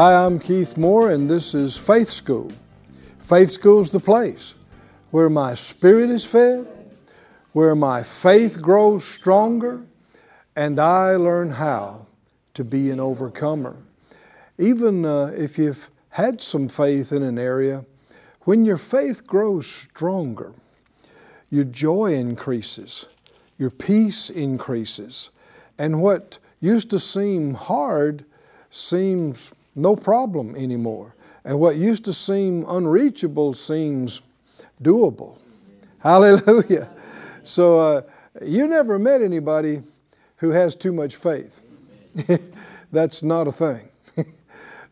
Hi, I'm Keith Moore, and this is Faith School. Faith School's the place where my spirit is fed, where my faith grows stronger, and I learn how to be an overcomer. Even uh, if you've had some faith in an area, when your faith grows stronger, your joy increases, your peace increases, and what used to seem hard seems no problem anymore. And what used to seem unreachable seems doable. Hallelujah. So, uh, you never met anybody who has too much faith. That's not a thing,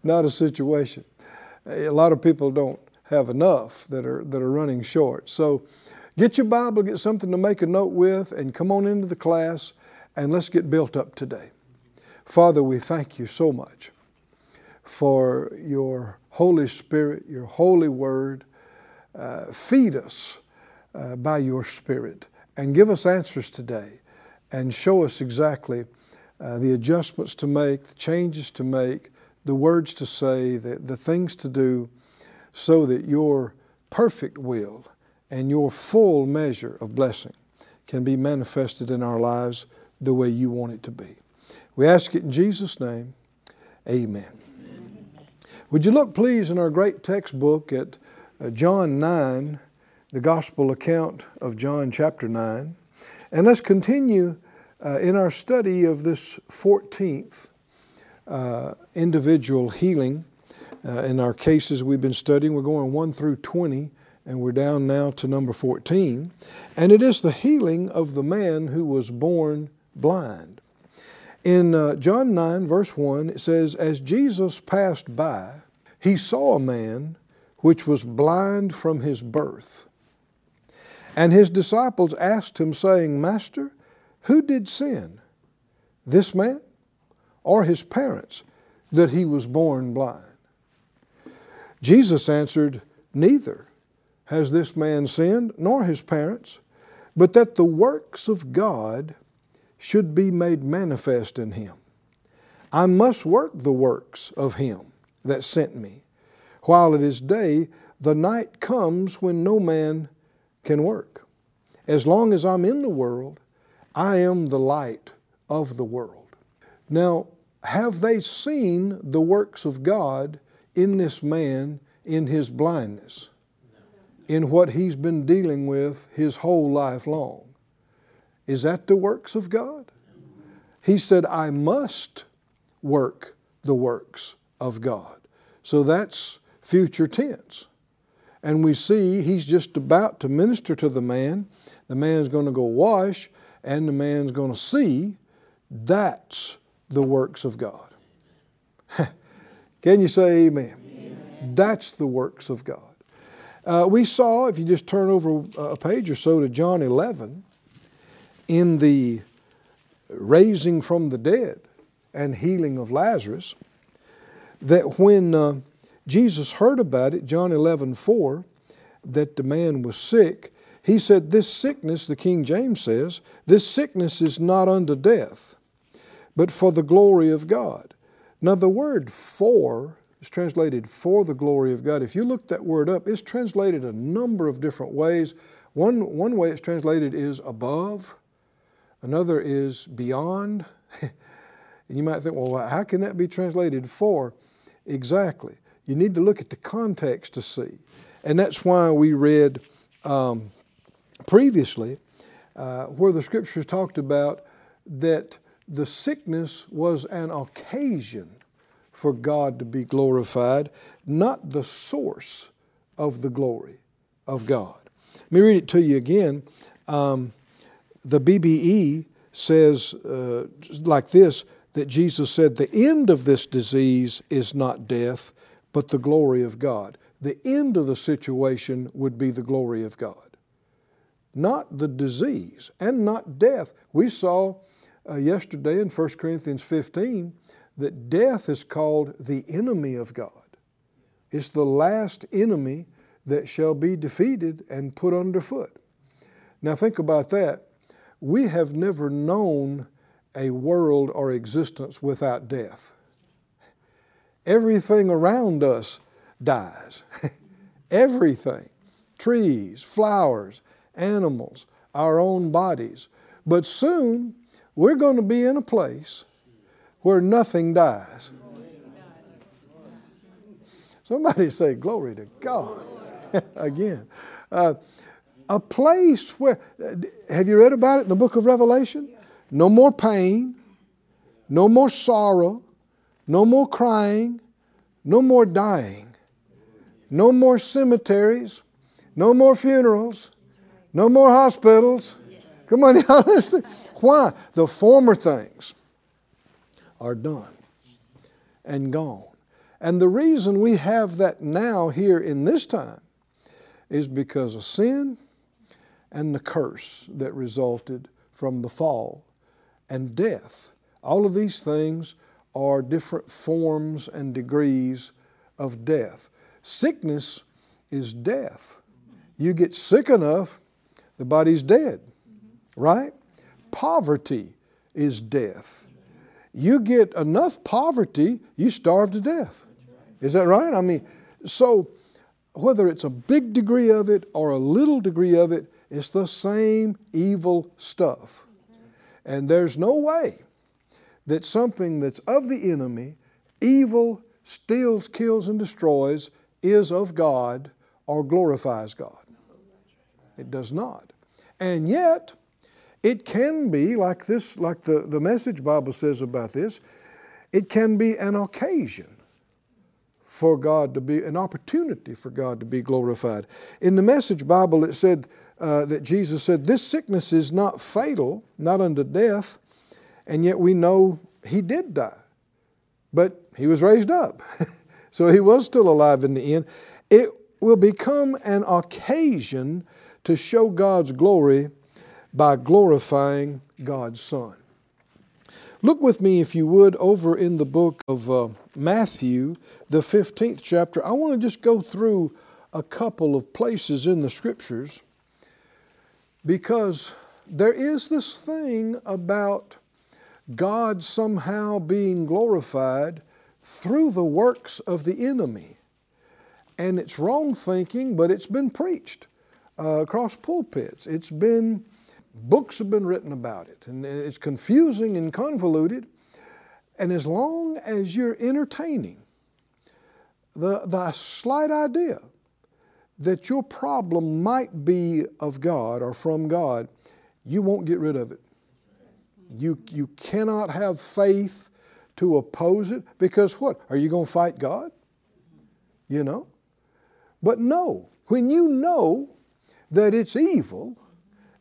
not a situation. A lot of people don't have enough that are, that are running short. So, get your Bible, get something to make a note with, and come on into the class and let's get built up today. Father, we thank you so much for your Holy Spirit, your holy word. Uh, feed us uh, by your Spirit and give us answers today and show us exactly uh, the adjustments to make, the changes to make, the words to say, the, the things to do, so that your perfect will and your full measure of blessing can be manifested in our lives the way you want it to be. We ask it in Jesus' name. Amen. Would you look, please, in our great textbook at uh, John 9, the gospel account of John chapter 9, and let's continue uh, in our study of this 14th uh, individual healing. In our cases we've been studying, we're going 1 through 20, and we're down now to number 14. And it is the healing of the man who was born blind. In John 9, verse 1, it says, As Jesus passed by, he saw a man which was blind from his birth. And his disciples asked him, saying, Master, who did sin, this man or his parents, that he was born blind? Jesus answered, Neither has this man sinned, nor his parents, but that the works of God should be made manifest in him. I must work the works of him that sent me. While it is day, the night comes when no man can work. As long as I'm in the world, I am the light of the world. Now, have they seen the works of God in this man in his blindness, in what he's been dealing with his whole life long? Is that the works of God? He said, I must work the works of God. So that's future tense. And we see he's just about to minister to the man. The man's going to go wash, and the man's going to see. That's the works of God. Can you say amen? amen? That's the works of God. Uh, we saw, if you just turn over a page or so to John 11, in the raising from the dead and healing of Lazarus, that when uh, Jesus heard about it, John 11, 4, that the man was sick, he said, This sickness, the King James says, this sickness is not unto death, but for the glory of God. Now, the word for is translated for the glory of God. If you look that word up, it's translated a number of different ways. One, one way it's translated is above, Another is beyond. and you might think, well, how can that be translated for? Exactly. You need to look at the context to see. And that's why we read um, previously uh, where the scriptures talked about that the sickness was an occasion for God to be glorified, not the source of the glory of God. Let me read it to you again. Um, the BBE says uh, like this that Jesus said, The end of this disease is not death, but the glory of God. The end of the situation would be the glory of God, not the disease and not death. We saw uh, yesterday in 1 Corinthians 15 that death is called the enemy of God. It's the last enemy that shall be defeated and put underfoot. Now, think about that. We have never known a world or existence without death. Everything around us dies. Everything trees, flowers, animals, our own bodies. But soon we're going to be in a place where nothing dies. Somebody say, Glory to God. Again. Uh, a place where, have you read about it in the book of Revelation? No more pain, no more sorrow, no more crying, no more dying, no more cemeteries, no more funerals, no more hospitals. Come on, y'all listen. Why? The former things are done and gone. And the reason we have that now here in this time is because of sin and the curse that resulted from the fall and death. All of these things are different forms and degrees of death. Sickness is death. You get sick enough, the body's dead, right? Poverty is death. You get enough poverty, you starve to death. Is that right? I mean, so whether it's a big degree of it or a little degree of it, it's the same evil stuff. And there's no way that something that's of the enemy, evil, steals, kills, and destroys, is of God or glorifies God. It does not. And yet, it can be like this, like the, the message Bible says about this, it can be an occasion for God to be, an opportunity for God to be glorified. In the message Bible, it said uh, that Jesus said, This sickness is not fatal, not unto death, and yet we know he did die. But he was raised up. so he was still alive in the end. It will become an occasion to show God's glory by glorifying God's Son. Look with me, if you would, over in the book of uh, Matthew, the 15th chapter. I want to just go through a couple of places in the scriptures because there is this thing about God somehow being glorified through the works of the enemy. And it's wrong thinking, but it's been preached uh, across pulpits. It's been, books have been written about it, and it's confusing and convoluted. And as long as you're entertaining the, the slight idea that your problem might be of God or from God, you won't get rid of it. You, you cannot have faith to oppose it because what? Are you going to fight God? You know? But no, when you know that it's evil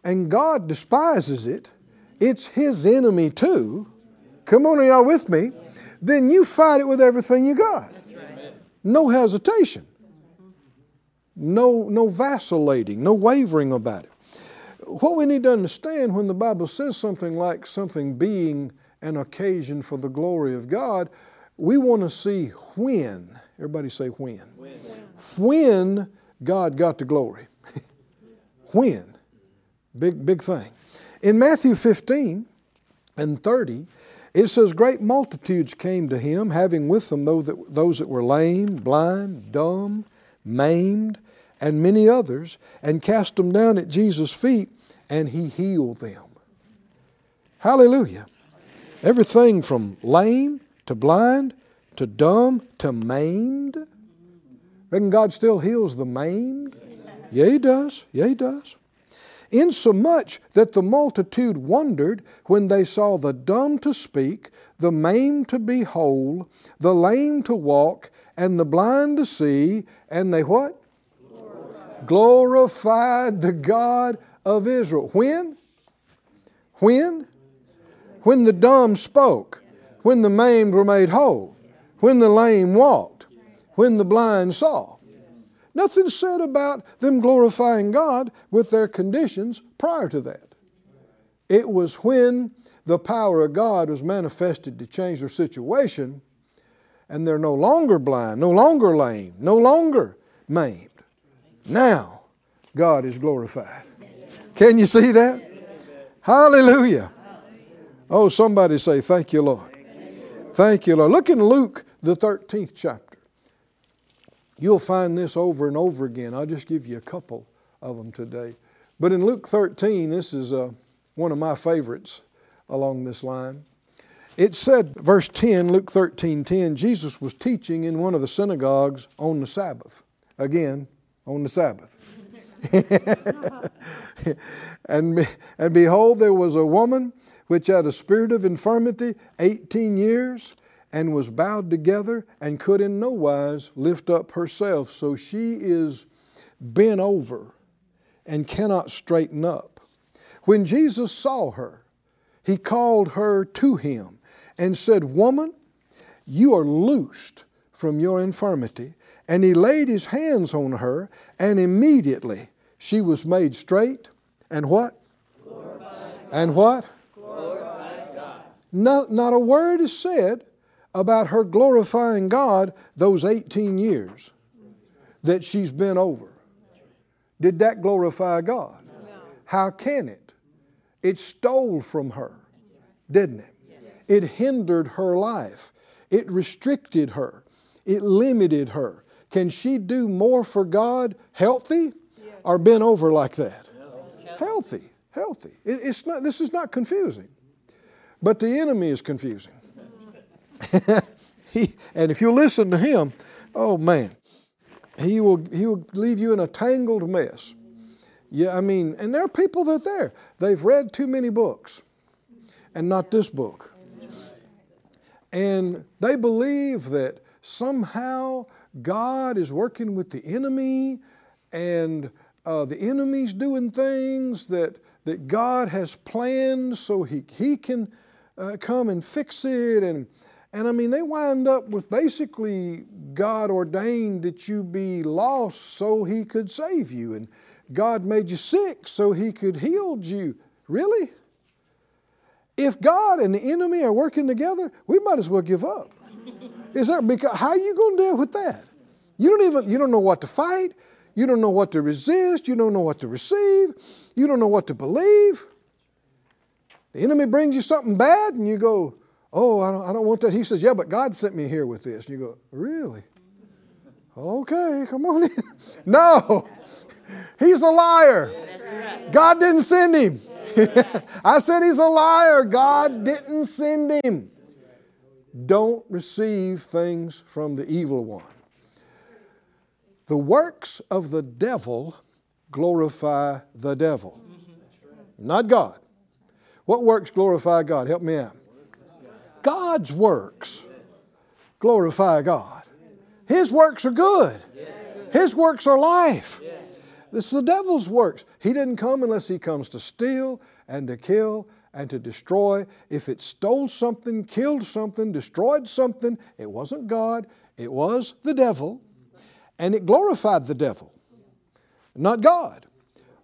and God despises it, it's His enemy too. Come on, y'all with me? Then you fight it with everything you got. No hesitation. No, no vacillating, no wavering about it what we need to understand when the Bible says something like something being an occasion for the glory of God, we want to see when. Everybody say when. When, when God got the glory. when. Big, big thing. In Matthew 15 and 30, it says, Great multitudes came to him, having with them those that, those that were lame, blind, dumb, maimed, and many others, and cast them down at Jesus' feet and he healed them. Hallelujah. Everything from lame to blind to dumb to maimed. Reckon God still heals the maimed? Yeah, He does. Yeah, He does. Insomuch that the multitude wondered when they saw the dumb to speak, the maimed to be whole, the lame to walk, and the blind to see, and they what? Glorified, the God of Israel. When? When? When the dumb spoke, when the maimed were made whole, when the lame walked, when the blind saw. Nothing said about them glorifying God with their conditions prior to that. It was when the power of God was manifested to change their situation, and they're no longer blind, no longer lame, no longer maimed. Now, God is glorified. Can you see that? Hallelujah. Oh, somebody say, Thank you, Lord. Thank you, Lord. Look in Luke, the 13th chapter. You'll find this over and over again. I'll just give you a couple of them today. But in Luke 13, this is uh, one of my favorites along this line. It said, verse 10, Luke 13 10, Jesus was teaching in one of the synagogues on the Sabbath. Again, on the Sabbath. and, and behold, there was a woman which had a spirit of infirmity 18 years and was bowed together and could in no wise lift up herself. So she is bent over and cannot straighten up. When Jesus saw her, he called her to him and said, Woman, you are loosed from your infirmity. And he laid his hands on her, and immediately she was made straight. And what? And what? Not, not a word is said about her glorifying God those 18 years that she's been over. Did that glorify God? No. How can it? It stole from her, didn't it? It hindered her life. It restricted her. It limited her. Can she do more for God healthy or been over like that? Healthy, healthy. It, it's not, this is not confusing, but the enemy is confusing. he, and if you listen to him, oh man, he will, he will leave you in a tangled mess. Yeah, I mean, and there are people that are there. They've read too many books and not this book. And they believe that somehow God is working with the enemy and uh, the enemy's doing things that, that God has planned so he, he can uh, come and fix it. And, and I mean, they wind up with basically God ordained that you be lost so He could save you, and God made you sick so He could heal you. Really? If God and the enemy are working together, we might as well give up. Is that because how are you going to deal with that? You don't even you don't know what to fight. You don't know what to resist. You don't know what to receive. You don't know what to believe. The enemy brings you something bad, and you go, Oh, I don't, I don't want that. He says, Yeah, but God sent me here with this. And you go, Really? Well, okay, come on in. no, he's a liar. God didn't send him. I said he's a liar. God didn't send him. Don't receive things from the evil one. The works of the devil glorify the devil, not God. What works glorify God? Help me out. God's works glorify God. His works are good. His works are life. This is the devil's works. He didn't come unless he comes to steal and to kill and to destroy. If it stole something, killed something, destroyed something, it wasn't God, it was the devil, and it glorified the devil, not God.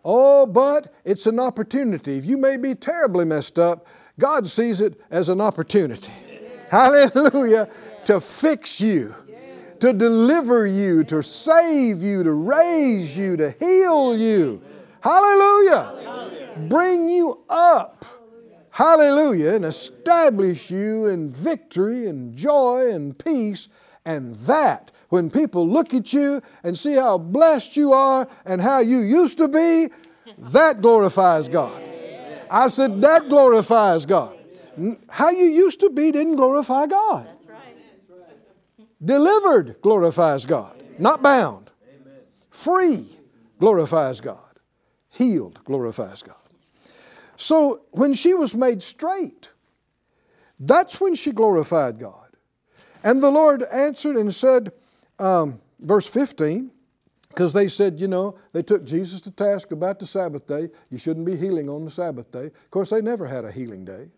Oh, but it's an opportunity. If you may be terribly messed up, God sees it as an opportunity. Yes. Hallelujah. Yes. To fix you, yes. to deliver you, to save you, to raise you, to heal you. Hallelujah. Hallelujah. Bring you up. Hallelujah. And establish you in victory and joy and peace. And that, when people look at you and see how blessed you are and how you used to be, that glorifies God. I said, that glorifies God. How you used to be didn't glorify God. Delivered glorifies God, not bound. Free glorifies God. Healed glorifies God. So when she was made straight, that's when she glorified God. And the Lord answered and said, um, verse 15, because they said, you know, they took Jesus to task about the Sabbath day. You shouldn't be healing on the Sabbath day. Of course, they never had a healing day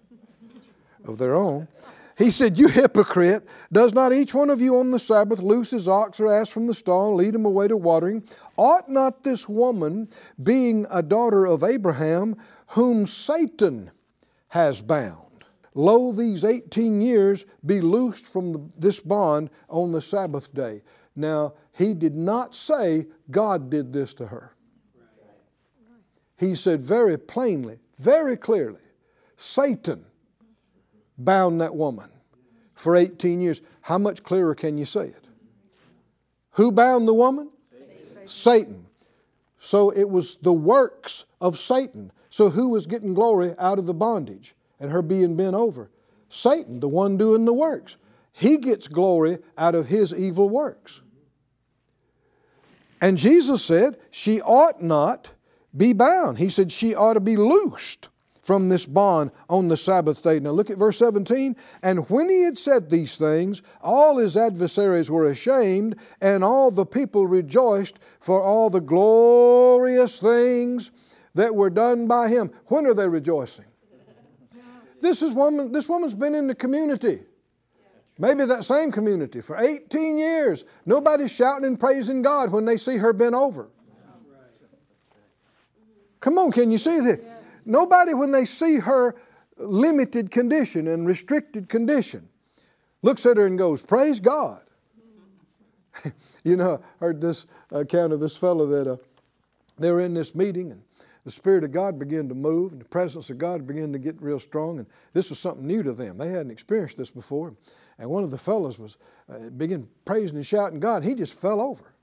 of their own. He said, You hypocrite, does not each one of you on the Sabbath loose his ox or ass from the stall, lead him away to watering? Ought not this woman, being a daughter of Abraham, whom Satan has bound, lo, these 18 years be loosed from this bond on the Sabbath day? Now, he did not say God did this to her. He said very plainly, very clearly, Satan bound that woman for 18 years. How much clearer can you say it? Who bound the woman? Satan. Satan. So it was the works of Satan. So who was getting glory out of the bondage and her being bent over? Satan, the one doing the works. He gets glory out of his evil works. And Jesus said, She ought not be bound. He said, She ought to be loosed from this bond on the Sabbath day. Now look at verse 17. And when he had said these things, all his adversaries were ashamed, and all the people rejoiced for all the glorious things that were done by him. When are they rejoicing? This, is woman, this woman's been in the community. Maybe that same community for 18 years. Nobody's shouting and praising God when they see her bent over. Come on, can you see this? Nobody, when they see her limited condition and restricted condition, looks at her and goes, Praise God. you know, I heard this account of this fellow that uh, they were in this meeting and the Spirit of God began to move and the presence of God began to get real strong. And this was something new to them. They hadn't experienced this before. And one of the fellows was uh, began praising and shouting God. He just fell over,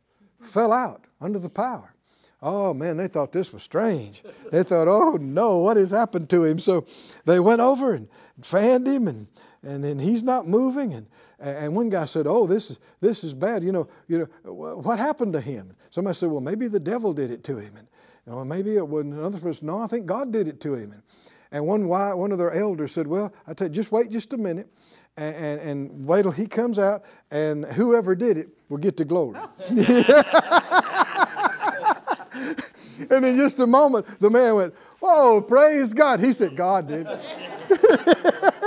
fell out under the power. Oh man, they thought this was strange. They thought, oh no, what has happened to him? So they went over and fanned him, and and then he's not moving. And and one guy said, oh, this is this is bad. You know, you know what happened to him? Somebody said, well, maybe the devil did it to him, and you know, maybe it was another person. No, I think God did it to him. And, and one one of their elders said, well, I tell you, just wait just a minute. And, and, and wait till he comes out, and whoever did it will get the glory. and in just a moment, the man went, Whoa, praise God. He said, God did it.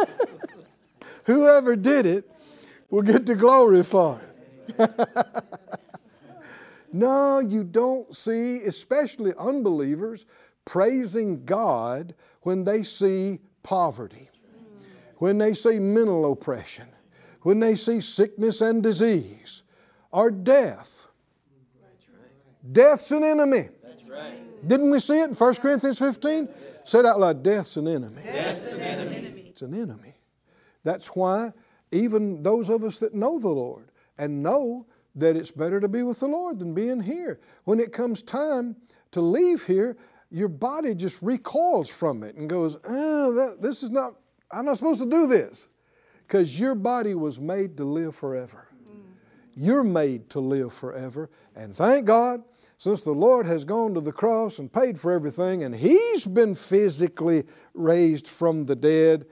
Whoever did it will get the glory for it. No, you don't see, especially unbelievers, praising God when they see poverty, when they see mental oppression, when they see sickness and disease or death. Death's an enemy. Didn't we see it in 1 Corinthians 15? Say it out loud death's an enemy. Death's an enemy. It's an enemy. That's why even those of us that know the Lord and know that it's better to be with the Lord than being here, when it comes time to leave here, your body just recoils from it and goes, oh, that, this is not, I'm not supposed to do this. Because your body was made to live forever. You're made to live forever. And thank God since the Lord has gone to the cross and paid for everything, and He's been physically raised from the dead,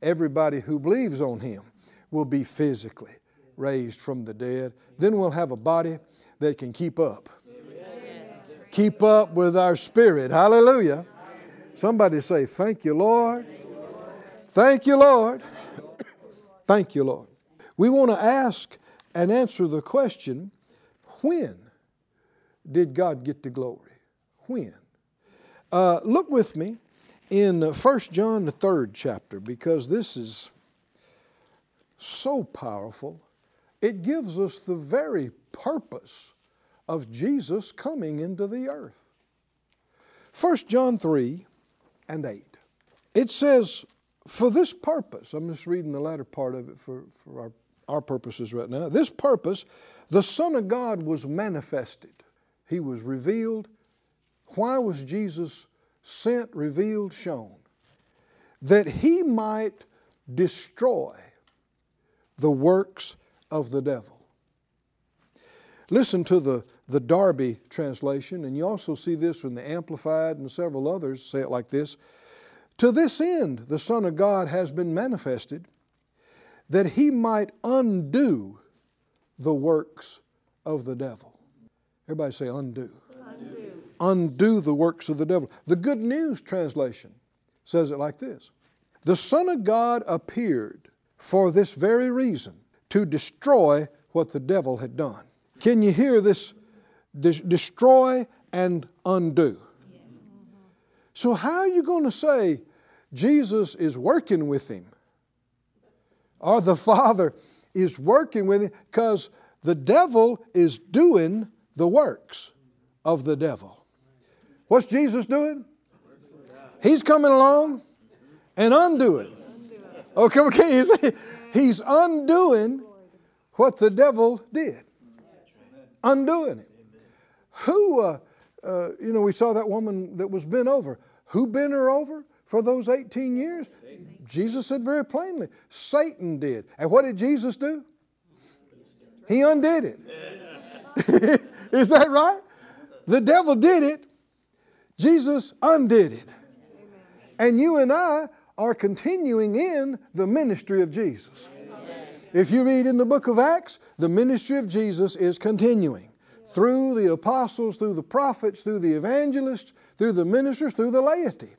everybody who believes on Him will be physically raised from the dead. Then we'll have a body that can keep up. Keep up with our spirit. Hallelujah. Somebody say, Thank you, Lord. Thank you, Lord. Thank you, Lord. We want to ask and answer the question when did God get the glory? When? Uh, look with me in 1 John, the third chapter, because this is so powerful. It gives us the very purpose of Jesus coming into the earth. 1 John 3 and 8. It says, For this purpose, I'm just reading the latter part of it for, for our, our purposes right now. This purpose, the Son of God was manifested he was revealed. Why was Jesus sent, revealed, shown? That he might destroy the works of the devil. Listen to the, the Darby translation, and you also see this in the Amplified and several others say it like this To this end, the Son of God has been manifested, that he might undo the works of the devil. Everybody say undo. Undo. Undo the works of the devil. The Good News translation says it like this The Son of God appeared for this very reason to destroy what the devil had done. Can you hear this? De- destroy and undo. So, how are you going to say Jesus is working with him? Or the Father is working with him? Because the devil is doing the works of the devil. What's Jesus doing? He's coming along and undoing. Okay, okay. He's, he's undoing what the devil did. Undoing it. Who, uh, uh, you know, we saw that woman that was bent over. Who bent her over for those 18 years? Jesus said very plainly Satan did. And what did Jesus do? He undid it. Is that right? The devil did it, Jesus undid it. And you and I are continuing in the ministry of Jesus. If you read in the book of Acts, the ministry of Jesus is continuing through the apostles, through the prophets, through the evangelists, through the ministers, through the laity.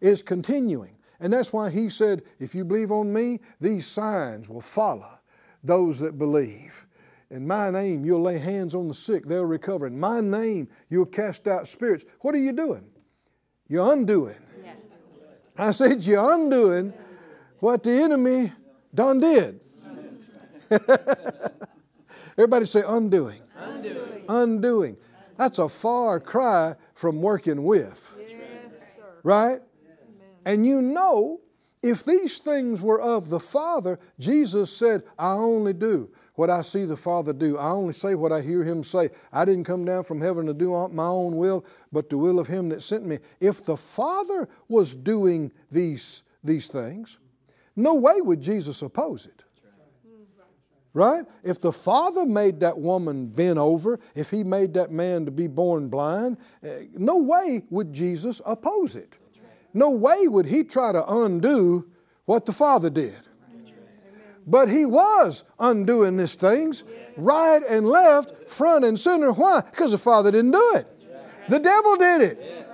Is continuing. And that's why he said, If you believe on me, these signs will follow those that believe. In my name, you'll lay hands on the sick, they'll recover. In my name, you'll cast out spirits. What are you doing? You're undoing. I said, You're undoing what the enemy done did. Everybody say undoing. Undoing. Undoing. That's a far cry from working with. Yes, right? And you know, if these things were of the Father, Jesus said, I only do what I see the Father do. I only say what I hear Him say. I didn't come down from heaven to do my own will, but the will of Him that sent me. If the Father was doing these, these things, no way would Jesus oppose it. Right? If the Father made that woman bend over, if He made that man to be born blind, eh, no way would Jesus oppose it. No way would He try to undo what the Father did. But he was undoing these things right and left, front and center. Why? Because the Father didn't do it. The devil did it.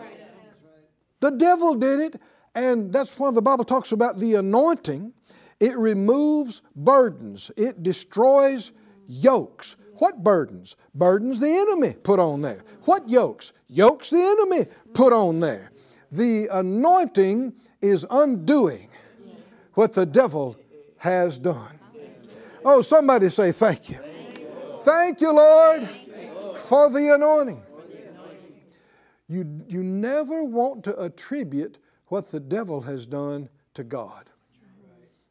The devil did it, and that's why the Bible talks about the anointing. It removes burdens, it destroys yokes. What burdens? Burdens the enemy put on there. What yokes? Yokes the enemy put on there. The anointing is undoing what the devil has done. Oh, somebody say thank you. Thank you, Lord, for the anointing. You, you never want to attribute what the devil has done to God.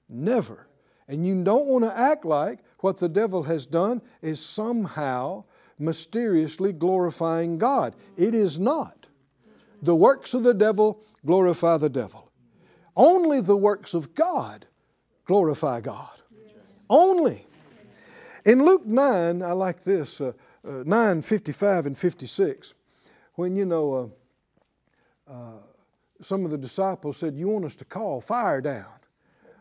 Never. And you don't want to act like what the devil has done is somehow mysteriously glorifying God. It is not. The works of the devil glorify the devil. Only the works of God glorify God. Only. In Luke 9, I like this uh, uh, 9 55 and 56, when you know uh, uh, some of the disciples said, You want us to call fire down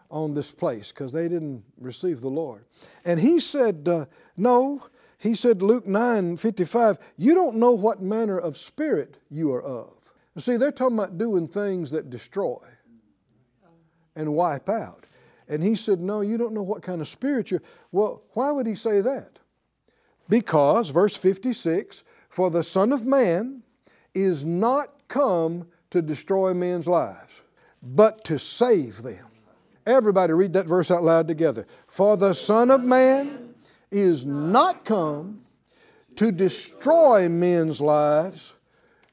on this place because they didn't receive the Lord. And he said, uh, No. He said, Luke 9 55, You don't know what manner of spirit you are of. See, they're talking about doing things that destroy and wipe out. And he said, No, you don't know what kind of spirit you're. Well, why would he say that? Because, verse 56, for the Son of Man is not come to destroy men's lives, but to save them. Everybody read that verse out loud together. For the Son of Man is not come to destroy men's lives,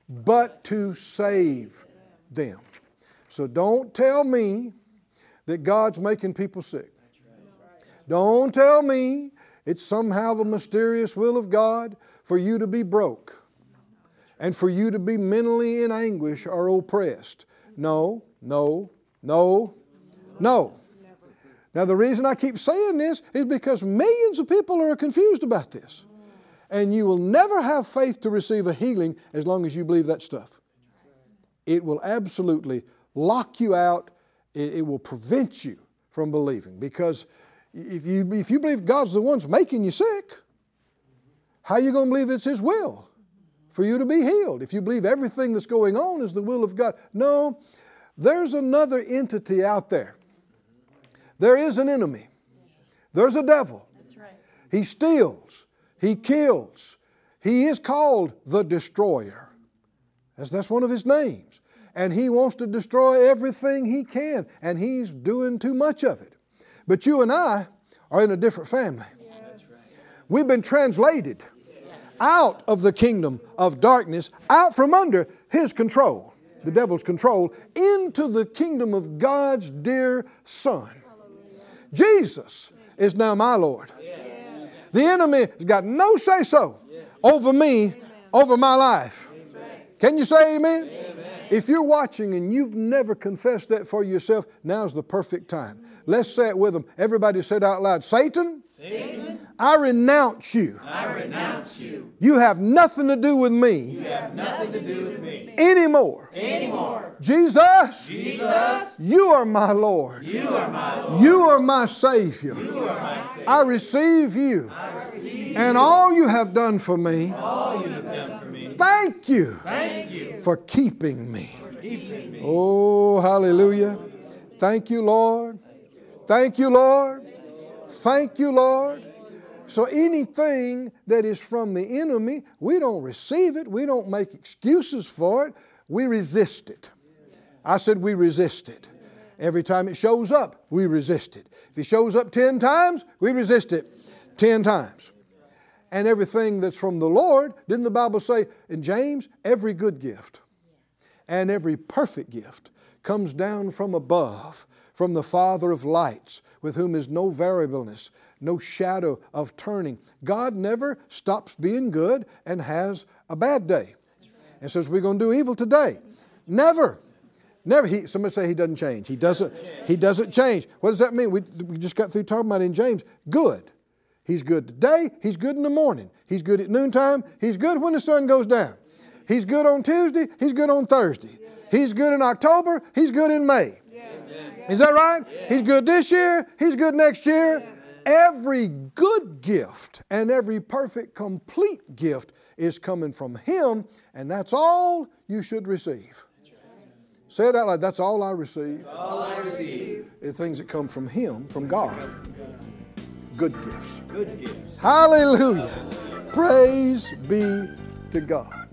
but to save them. So don't tell me that God's making people sick. Don't tell me it's somehow the mysterious will of God for you to be broke and for you to be mentally in anguish or oppressed. No, no, no, no. Now, the reason I keep saying this is because millions of people are confused about this. And you will never have faith to receive a healing as long as you believe that stuff. It will absolutely lock you out it, it will prevent you from believing. Because if you, if you believe God's the one's making you sick, how are you going to believe it's His will for you to be healed? If you believe everything that's going on is the will of God. No, there's another entity out there There is an enemy. There's a devil. That's right. He steals. He kills. He is called the destroyer. That's, that's one of his names. And he wants to destroy everything he can, and he's doing too much of it. But you and I are in a different family. We've been translated out of the kingdom of darkness, out from under his control, the devil's control, into the kingdom of God's dear Son. Jesus is now my Lord. The enemy has got no say so over me, over my life. Can you say amen? If you're watching and you've never confessed that for yourself, now's the perfect time. Let's say it with them. Everybody said out loud Satan, Satan, I renounce you. I renounce you. You have nothing to do with me You have nothing to do with me anymore. anymore. Jesus, Jesus, you are my Lord. you are my Lord. You are my Savior. You are my Savior. I receive you. I receive And all you have done for me, all you have done for me. Thank you Thank you for keeping me. for keeping me. Oh, hallelujah. Thank you, Lord. Thank you, Lord. Thank you, Lord. So anything that is from the enemy, we don't receive it. We don't make excuses for it. We resist it. I said we resist it. Every time it shows up, we resist it. If it shows up 10 times, we resist it 10 times. And everything that's from the Lord, didn't the Bible say in James, every good gift and every perfect gift comes down from above, from the Father of lights, with whom is no variableness, no shadow of turning. God never stops being good and has a bad day and says, We're going to do evil today. Never. Never. He, somebody say he doesn't change. He doesn't, he doesn't change. What does that mean? We, we just got through talking about in James. Good. He's good today. He's good in the morning. He's good at noontime. He's good when the sun goes down. He's good on Tuesday. He's good on Thursday. He's good in October. He's good in May. Is that right? He's good this year. He's good next year. Every good gift and every perfect, complete gift is coming from Him, and that's all you should receive. Say it out loud. That's all I receive. All I receive, Is things that come from Him, from God. Good gifts. good gifts. Hallelujah. Praise be to God.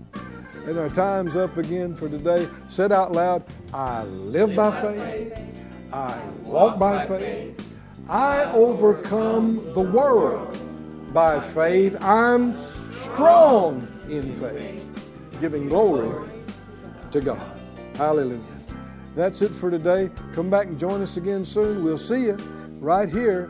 And our time's up again for today. Said out loud, I live by faith. I walk by faith. I overcome the world by faith. I'm strong in faith, giving glory to God. Hallelujah. That's it for today. Come back and join us again soon. We'll see you right here